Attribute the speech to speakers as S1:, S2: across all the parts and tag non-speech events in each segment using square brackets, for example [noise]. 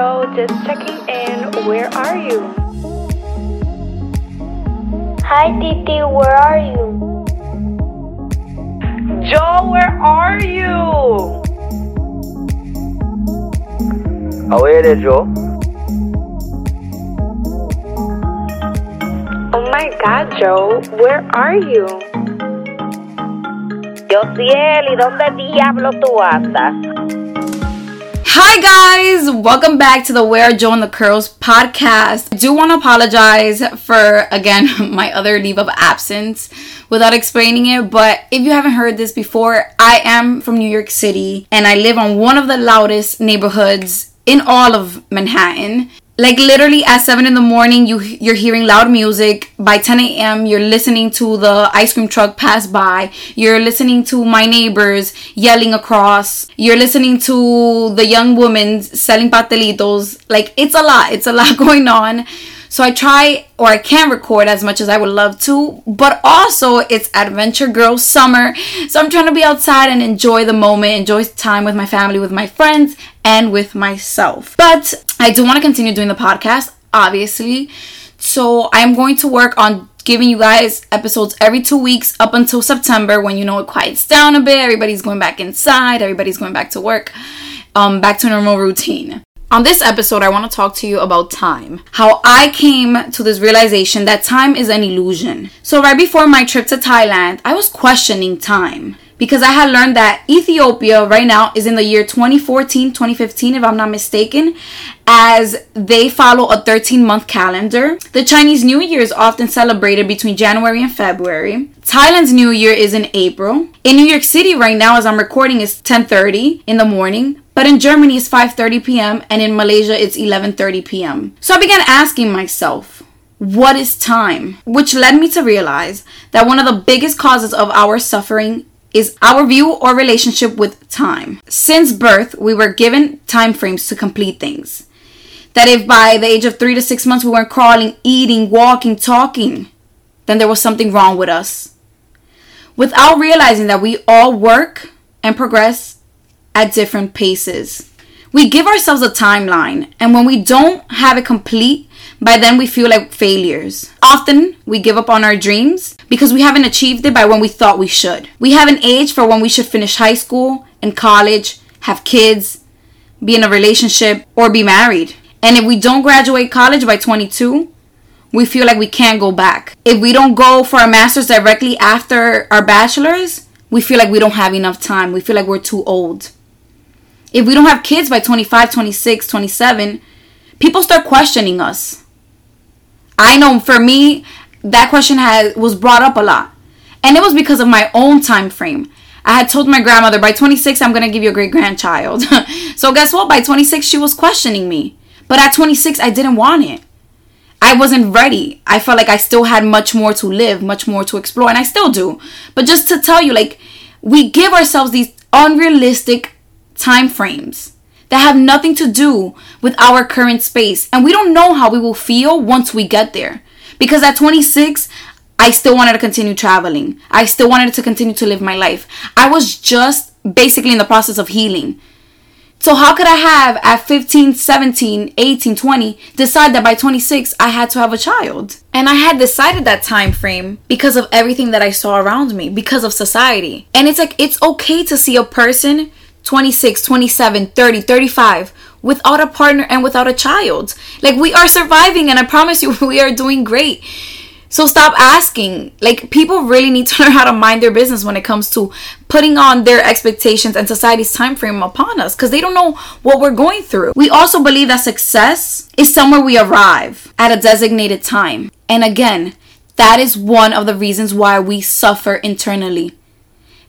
S1: Joe, just checking in. Where are you?
S2: Hi, Titi, where are you?
S1: Joe, where are you?
S3: Away there, Joe.
S1: Oh my god, Joe, where are you?
S2: Josiel, ¿y dónde diablo tú andas?
S4: Hi guys, welcome back to the Where Joe and the Curls podcast. I do want to apologize for again [laughs] my other leave of absence without explaining it, but if you haven't heard this before, I am from New York City and I live on one of the loudest neighborhoods in all of Manhattan. Like literally at seven in the morning, you you're hearing loud music. By 10 a.m., you're listening to the ice cream truck pass by. You're listening to my neighbors yelling across. You're listening to the young women selling pastelitos. Like it's a lot. It's a lot [laughs] going on. So I try or I can't record as much as I would love to, but also it's Adventure Girl summer. So I'm trying to be outside and enjoy the moment, enjoy time with my family, with my friends, and with myself. But I do want to continue doing the podcast, obviously. So I'm going to work on giving you guys episodes every two weeks up until September when you know it quiets down a bit. Everybody's going back inside, everybody's going back to work, um, back to normal routine. On this episode, I want to talk to you about time. How I came to this realization that time is an illusion. So, right before my trip to Thailand, I was questioning time because I had learned that Ethiopia right now is in the year 2014, 2015, if I'm not mistaken, as they follow a 13 month calendar. The Chinese New Year is often celebrated between January and February. Thailand's New Year is in April. In New York City right now as I'm recording is 10:30 in the morning, but in Germany it's 5:30 p.m. and in Malaysia it's 11:30 p.m. So I began asking myself, what is time? Which led me to realize that one of the biggest causes of our suffering is our view or relationship with time. Since birth, we were given time frames to complete things. That if by the age of three to six months we weren't crawling, eating, walking, talking, then there was something wrong with us. Without realizing that we all work and progress at different paces. We give ourselves a timeline, and when we don't have it complete, by then we feel like failures. Often we give up on our dreams because we haven't achieved it by when we thought we should. We have an age for when we should finish high school and college, have kids, be in a relationship, or be married. And if we don't graduate college by 22, we feel like we can't go back. If we don't go for a master's directly after our bachelor's, we feel like we don't have enough time. We feel like we're too old. If we don't have kids by 25, 26, 27, people start questioning us. I know for me, that question has was brought up a lot. And it was because of my own time frame. I had told my grandmother by 26 I'm going to give you a great grandchild. [laughs] so guess what? By 26 she was questioning me. But at 26 I didn't want it. I wasn't ready. I felt like I still had much more to live, much more to explore, and I still do. But just to tell you, like, we give ourselves these unrealistic time frames that have nothing to do with our current space. And we don't know how we will feel once we get there. Because at 26, I still wanted to continue traveling. I still wanted to continue to live my life. I was just basically in the process of healing. So how could I have at 15, 17, 18, 20 decide that by 26 I had to have a child? And I had decided that time frame because of everything that I saw around me, because of society. And it's like it's okay to see a person 26, 27, 30, 35 without a partner and without a child. Like we are surviving and I promise you [laughs] we are doing great. So stop asking. Like people really need to [laughs] learn how to mind their business when it comes to putting on their expectations and society's time frame upon us because they don't know what we're going through. We also believe that success is somewhere we arrive at a designated time. And again, that is one of the reasons why we suffer internally.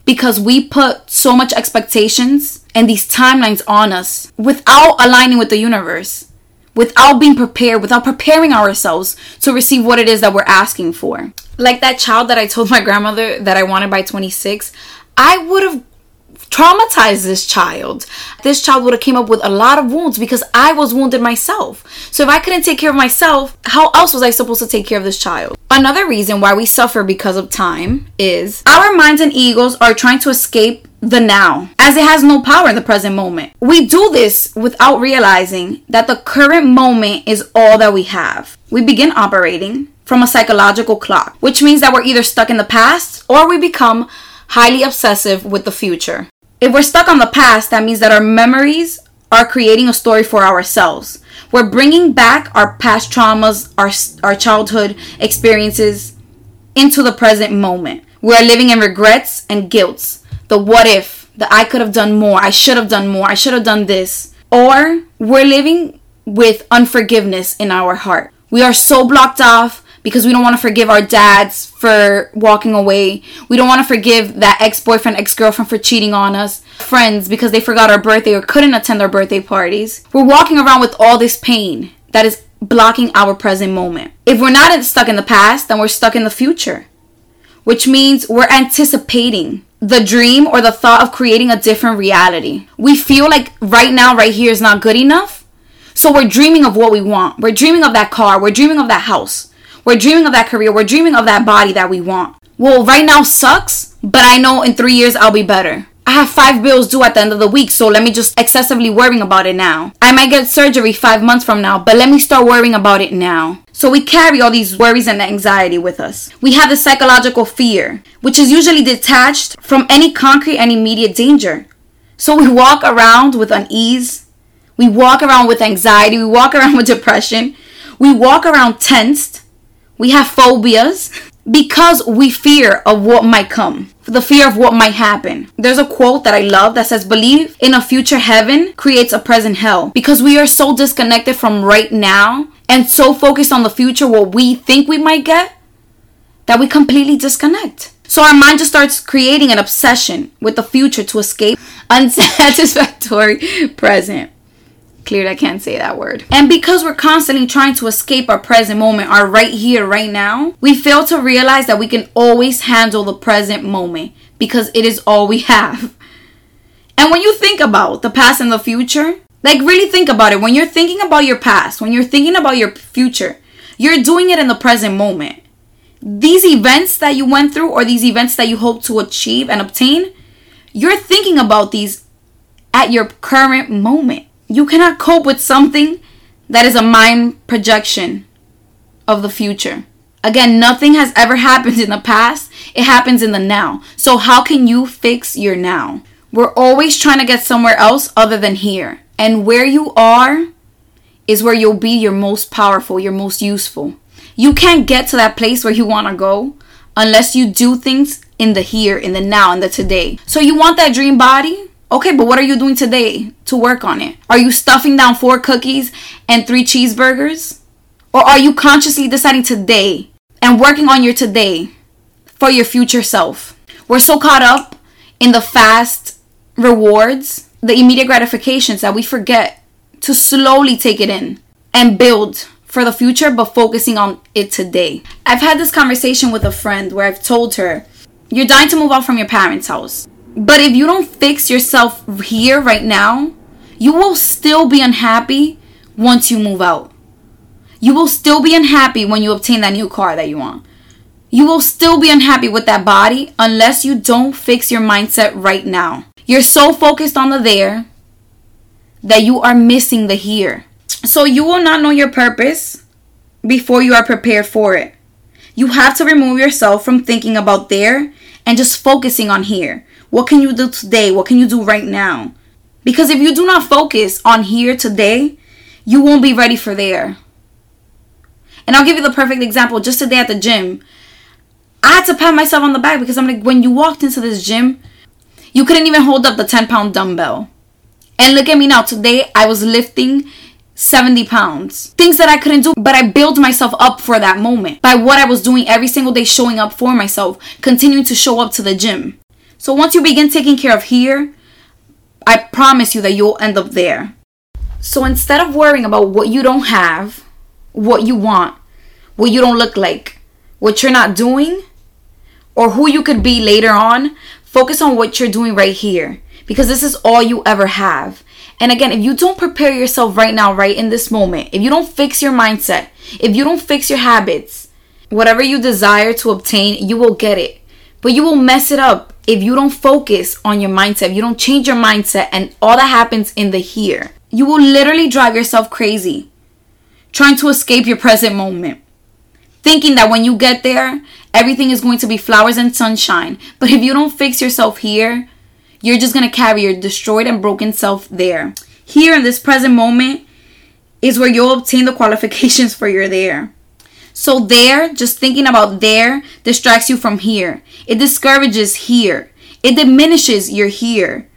S4: Because we put so much expectations and these timelines on us without aligning with the universe without being prepared, without preparing ourselves to receive what it is that we're asking for. Like that child that I told my grandmother that I wanted by 26, I would have traumatized this child. This child would have came up with a lot of wounds because I was wounded myself. So if I couldn't take care of myself, how else was I supposed to take care of this child? Another reason why we suffer because of time is our minds and egos are trying to escape the now, as it has no power in the present moment. We do this without realizing that the current moment is all that we have. We begin operating from a psychological clock, which means that we're either stuck in the past or we become highly obsessive with the future. If we're stuck on the past, that means that our memories are creating a story for ourselves. We're bringing back our past traumas, our, our childhood experiences into the present moment. We're living in regrets and guilt. The what if, the I could have done more, I should have done more, I should have done this. Or we're living with unforgiveness in our heart. We are so blocked off because we don't want to forgive our dads for walking away. We don't want to forgive that ex boyfriend, ex girlfriend for cheating on us. Friends because they forgot our birthday or couldn't attend our birthday parties. We're walking around with all this pain that is blocking our present moment. If we're not stuck in the past, then we're stuck in the future, which means we're anticipating the dream or the thought of creating a different reality. We feel like right now, right here is not good enough. So we're dreaming of what we want. We're dreaming of that car. We're dreaming of that house. We're dreaming of that career. We're dreaming of that body that we want. Well, right now sucks, but I know in three years I'll be better. I have five bills due at the end of the week, so let me just excessively worrying about it now. I might get surgery five months from now, but let me start worrying about it now. So we carry all these worries and anxiety with us. We have the psychological fear, which is usually detached from any concrete and immediate danger. So we walk around with unease. We walk around with anxiety. We walk [laughs] around with depression. We walk around tensed we have phobias because we fear of what might come, the fear of what might happen. There's a quote that I love that says, Believe in a future heaven creates a present hell. Because we are so disconnected from right now and so focused on the future, what we think we might get, that we completely disconnect. So our mind just starts creating an obsession with the future to escape [laughs] unsatisfactory [laughs] present. Clearly, I can't say that word. And because we're constantly trying to escape our present moment, our right here, right now, we fail to realize that we can always handle the present moment because it is all we have. And when you think about the past and the future, like really think about it. When you're thinking about your past, when you're thinking about your future, you're doing it in the present moment. These events that you went through or these events that you hope to achieve and obtain, you're thinking about these at your current moment. You cannot cope with something that is a mind projection of the future. Again, nothing has ever happened in the past, it happens in the now. So, how can you fix your now? We're always trying to get somewhere else other than here. And where you are is where you'll be your most powerful, your most useful. You can't get to that place where you want to go unless you do things in the here, in the now, in the today. So, you want that dream body? Okay, but what are you doing today to work on it? Are you stuffing down four cookies and three cheeseburgers? Or are you consciously deciding today and working on your today for your future self? We're so caught up in the fast rewards, the immediate gratifications that we forget to slowly take it in and build for the future, but focusing on it today. I've had this conversation with a friend where I've told her, You're dying to move out from your parents' house. But if you don't fix yourself here right now, you will still be unhappy once you move out. You will still be unhappy when you obtain that new car that you want. You will still be unhappy with that body unless you don't fix your mindset right now. You're so focused on the there that you are missing the here. So you will not know your purpose before you are prepared for it. You have to remove yourself from thinking about there and just focusing on here. What can you do today? What can you do right now? Because if you do not focus on here today, you won't be ready for there. And I'll give you the perfect example. Just today at the gym, I had to pat myself on the back because I'm like, when you walked into this gym, you couldn't even hold up the 10 pound dumbbell. And look at me now. Today, I was lifting 70 pounds. Things that I couldn't do, but I built myself up for that moment by what I was doing every single day, showing up for myself, continuing to show up to the gym. So once you begin taking care of here, I promise you that you'll end up there. So instead of worrying about what you don't have, what you want, what you don't look like, what you're not doing, or who you could be later on, focus on what you're doing right here because this is all you ever have. And again, if you don't prepare yourself right now, right in this moment, if you don't fix your mindset, if you don't fix your habits, whatever you desire to obtain, you will get it But you will mess it up if you don't focus on your mindset, you don't change your mindset, and all that happens in the here. You will literally drive yourself crazy trying to escape your present moment. Thinking that when you get there, everything is going to be flowers and sunshine. But if you don't fix yourself here, you're just going to carry your destroyed and broken self there. Here in this present moment is where you'll obtain the qualifications for your there. So, there, just thinking about there, distracts you from here. It discourages here. It diminishes your here.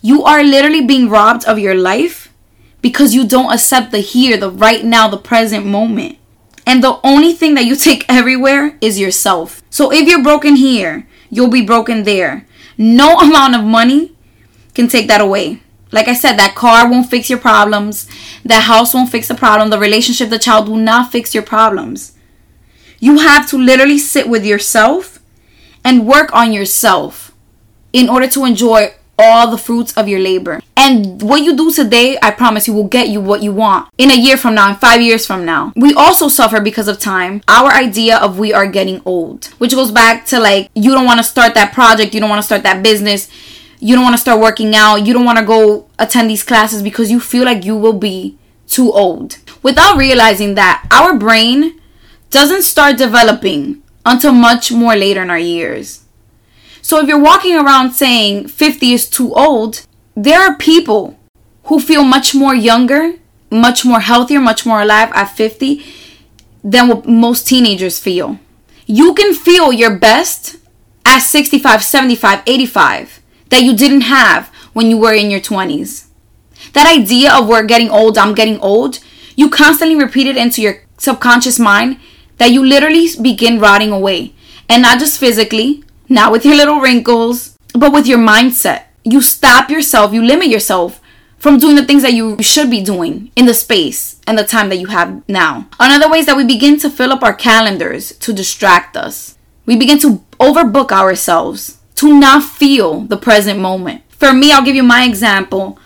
S4: You are literally being robbed of your life because you don't accept the here, the right now, the present moment. And the only thing that you [laughs] take everywhere is yourself. So, if you're broken here, you'll be broken there. No [laughs] amount of money can take that away. Like I said, that car won't fix your problems. That house won't fix the problem. The relationship, the child will not fix your problems. You have to literally sit with yourself and work on yourself in order to enjoy all the fruits of your labor. And what you do today, I promise you, will get you what you want in a year from now, in five years from now. We also suffer because of time. Our idea of we are getting old, which goes back to like, you don't want to start that project, you don't want to start that business, you don't want to start working out, you don't want to go attend these classes because you feel like you will be too old. Without realizing that our brain doesn't start developing until much more later in our years. So if you're walking around saying 50 is too old, there are people who feel much more younger, much more healthier, much more alive at 50 than what most teenagers feel. You can feel your best at 65, 75, 85 that you didn't have when you were in your 20s. That idea of we're getting old, I'm getting old, you constantly repeat it into your subconscious mind that you literally begin rotting away. And not just physically, not with your little wrinkles, but with your mindset. You stop yourself, you limit yourself from doing the things that you should be doing in the space and the time that you have now. Another way is that we begin to fill up our calendars to distract us. We begin to overbook ourselves to not feel the present moment. For me, I'll give you my example.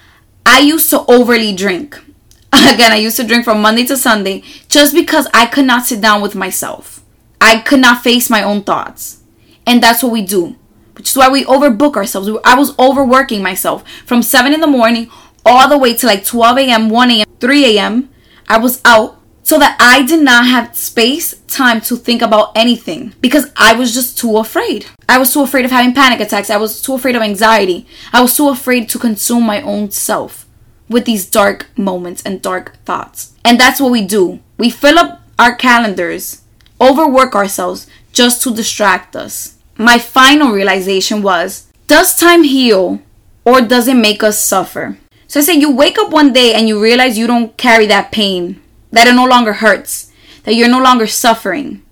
S4: I used to overly drink. [laughs] Again, I used to drink from Monday to Sunday just because I could not sit down with myself. I could not face my own thoughts. And that's what we do. Which is why we overbook ourselves. I was overworking myself from 7 in the morning all the way to like 12 a.m., 1 a.m., 3 a.m. I was out so that I did not have space, time to think about anything because I was just too afraid. I was too afraid of having panic attacks. I was too afraid of anxiety. I was too afraid to consume my own self with these dark moments and dark thoughts. And that's what we do. We fill up our calendars, overwork ourselves just to distract us. My final realization was does time heal or does it make us suffer? So I say you wake up one day and you realize you don't carry that pain, that it no longer hurts, that you're no longer suffering,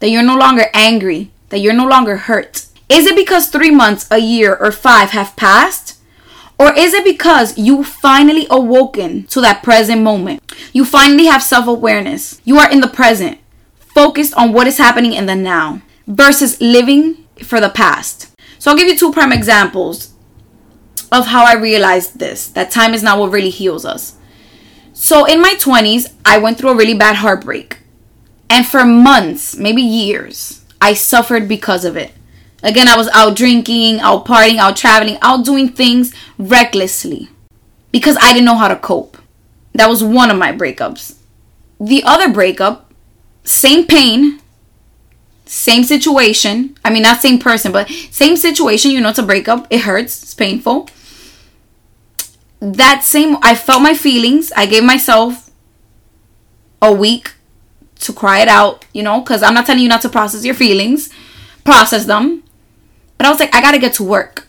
S4: that you're no longer angry, that you're no longer hurt. Is it because three months, a year, or five have passed? Or is it because you finally awoken to that present moment? You finally have self awareness. You are in the present focused on what is happening in the now versus living for the past. So I'll give you two prime examples of how I realized this that time is not what really heals us. So in my 20s, I went through a really bad heartbreak. And for months, maybe years, I suffered because of it. Again, I was out drinking, out partying, out traveling, out doing things recklessly because I didn't know how to cope. That was one of my breakups. The other breakup same pain, same situation. I mean, not same person, but same situation. You know, it's a breakup. It hurts. It's painful. That same, I felt my feelings. I gave myself a week to cry it out, you know, because I'm not telling you not to process your feelings, process them. But I was like, I gotta get to work.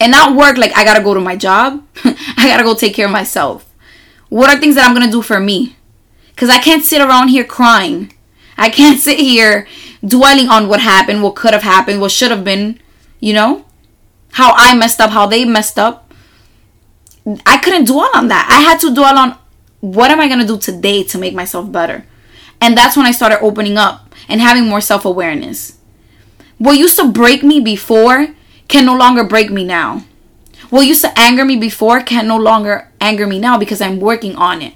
S4: And not work like I gotta go to my job. [laughs] I gotta go take care of myself. What are things that I'm gonna do for me? Because I can't sit around here crying. I can't [laughs] sit here dwelling on what happened, what could have happened, what should have been, you know? How I messed up, how they messed up. I couldn't dwell on that. I had to dwell on what am I going to do today to make myself better? And that's when I started opening up and having more self awareness. What used to break me before can no longer break me now. What used to anger me before can no longer anger me now because I'm working on it.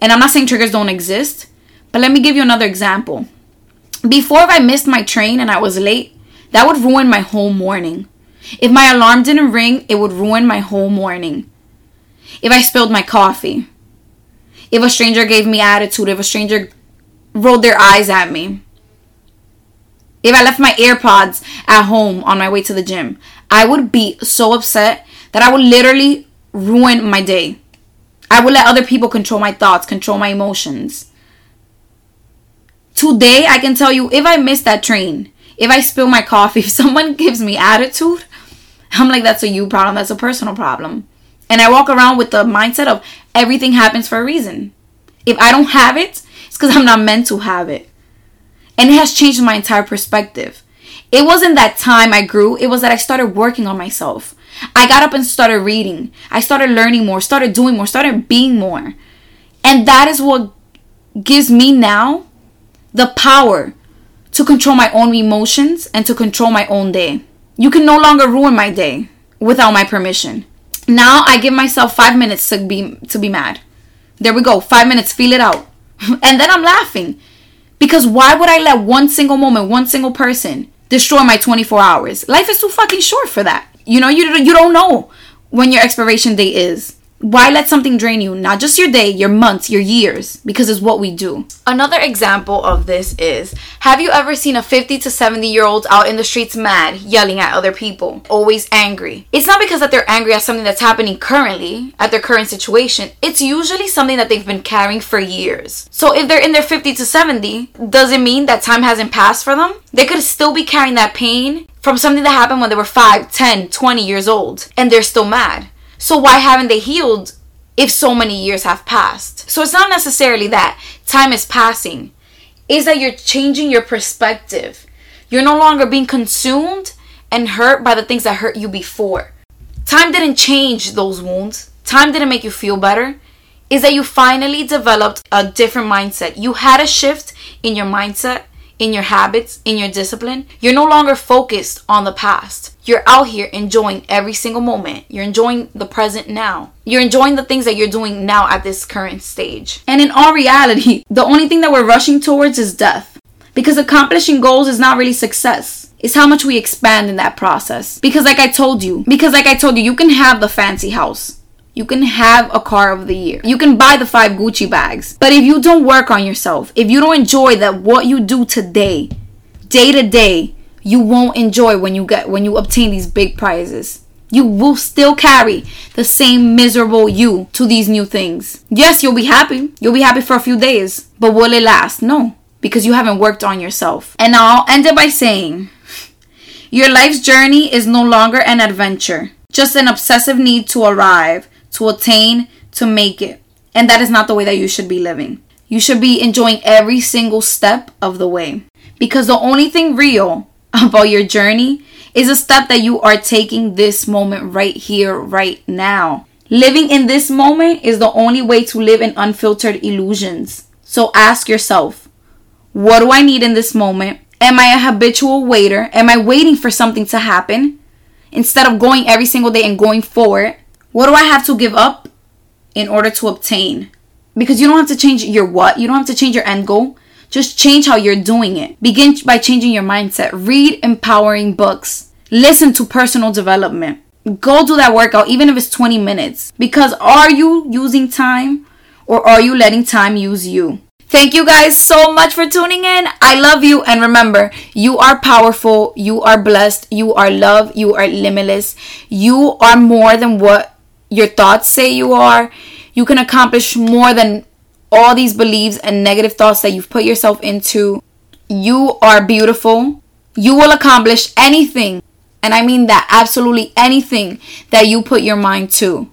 S4: And I'm not saying triggers don't exist, but let me give you another example. Before, if I missed my train and I was late, that would ruin my whole morning. If my alarm didn't ring, it would ruin my whole morning. If I spilled my coffee, if a stranger gave me attitude, if a stranger rolled their eyes at me, if I left my AirPods at home on my way to the gym, I would be so upset that I would literally ruin my day. I would let other people control my thoughts, control my emotions. Today, I can tell you if I miss that train, if I spill my coffee, [laughs] if someone gives me attitude, I'm like, that's a you problem, that's a personal problem. And I walk around with the mindset of everything happens for a reason. If I don't have it, it's because I'm not meant to have it. And it has changed my entire perspective. It wasn't that time I grew, it was that I started working on myself. I got up and started reading. I started learning more, started doing more, started being more. And that is what gives me now the power to control my own emotions and to control my own day. You can no longer ruin my day without my permission. Now I give myself five minutes to be to be mad. There we go. Five minutes, feel it out. [laughs] and then I'm laughing. Because why would I let one single moment, one single person destroy my 24 hours? Life is too fucking short for that. You know, you, you don't know when your expiration date is. Why let something drain you? Not just your day, your months, your years, because it's what we do. Another example of this is Have you ever seen a 50 to 70 year old out in the streets mad, yelling at other people, always angry? It's not because that they're angry at something that's happening currently, at their current situation. It's usually something that they've been carrying for years. So if they're in their 50 to 70, does it mean that time hasn't passed for them? They could still be carrying that pain from something that happened when they were 5, 10, 20 years old, and they're still mad. So why haven't they healed if so many years have passed? So it's not necessarily that time is passing. Is that you're changing your perspective. You're no longer being consumed and hurt by the things that hurt you before. Time didn't change those wounds. Time didn't make you feel better. Is that you finally developed a different mindset. You had a shift in your mindset in your habits, in your discipline, you're no longer focused on the past. You're out here enjoying every single moment. You're enjoying the present now. You're enjoying the things that you're doing now at this current stage. And in all reality, [laughs] the only thing that we're rushing towards is death. Because accomplishing goals is not really success. It's how much we expand in that process. Because, like I told you, because, like I told you, you can have the fancy house. You can have a car of the year. You can buy the five Gucci bags. But if you don't work on yourself, if you don't enjoy that what you do today, day to day, you won't enjoy when you get when you obtain these big prizes. You will still carry the same miserable you to these new things. Yes, you'll be happy. You'll be happy for a few days. But will it last? No, because you haven't worked on yourself. And I'll end it by saying your life's journey is no longer an adventure, just an obsessive need to arrive to attain, to make it. And that is not the way that you should be living. You should be enjoying every single step of the way. Because the only thing real [laughs] about your journey is a step that you are taking this moment right here, right now. Living in this moment is the only way to live in unfiltered illusions. So ask yourself, what do I need in this moment? Am I a habitual waiter? Am I waiting for something to happen? Instead of going every single day and going forward, what do I have to give up in order to obtain? Because you don't have to change your what, you don't have to change your end goal. Just change how you're doing it. Begin by changing your mindset. Read empowering books. Listen to personal development. Go do that workout, even if it's 20 minutes. Because are you using time or are you letting time use you? Thank you guys so much for tuning in. I love you. And remember, you are powerful. You are blessed. You are loved. You are limitless. You are more than what your thoughts say you are, you can accomplish more than all these beliefs and negative thoughts that you've put yourself into. You are beautiful. You will accomplish anything, and I mean that absolutely anything that you put your mind to.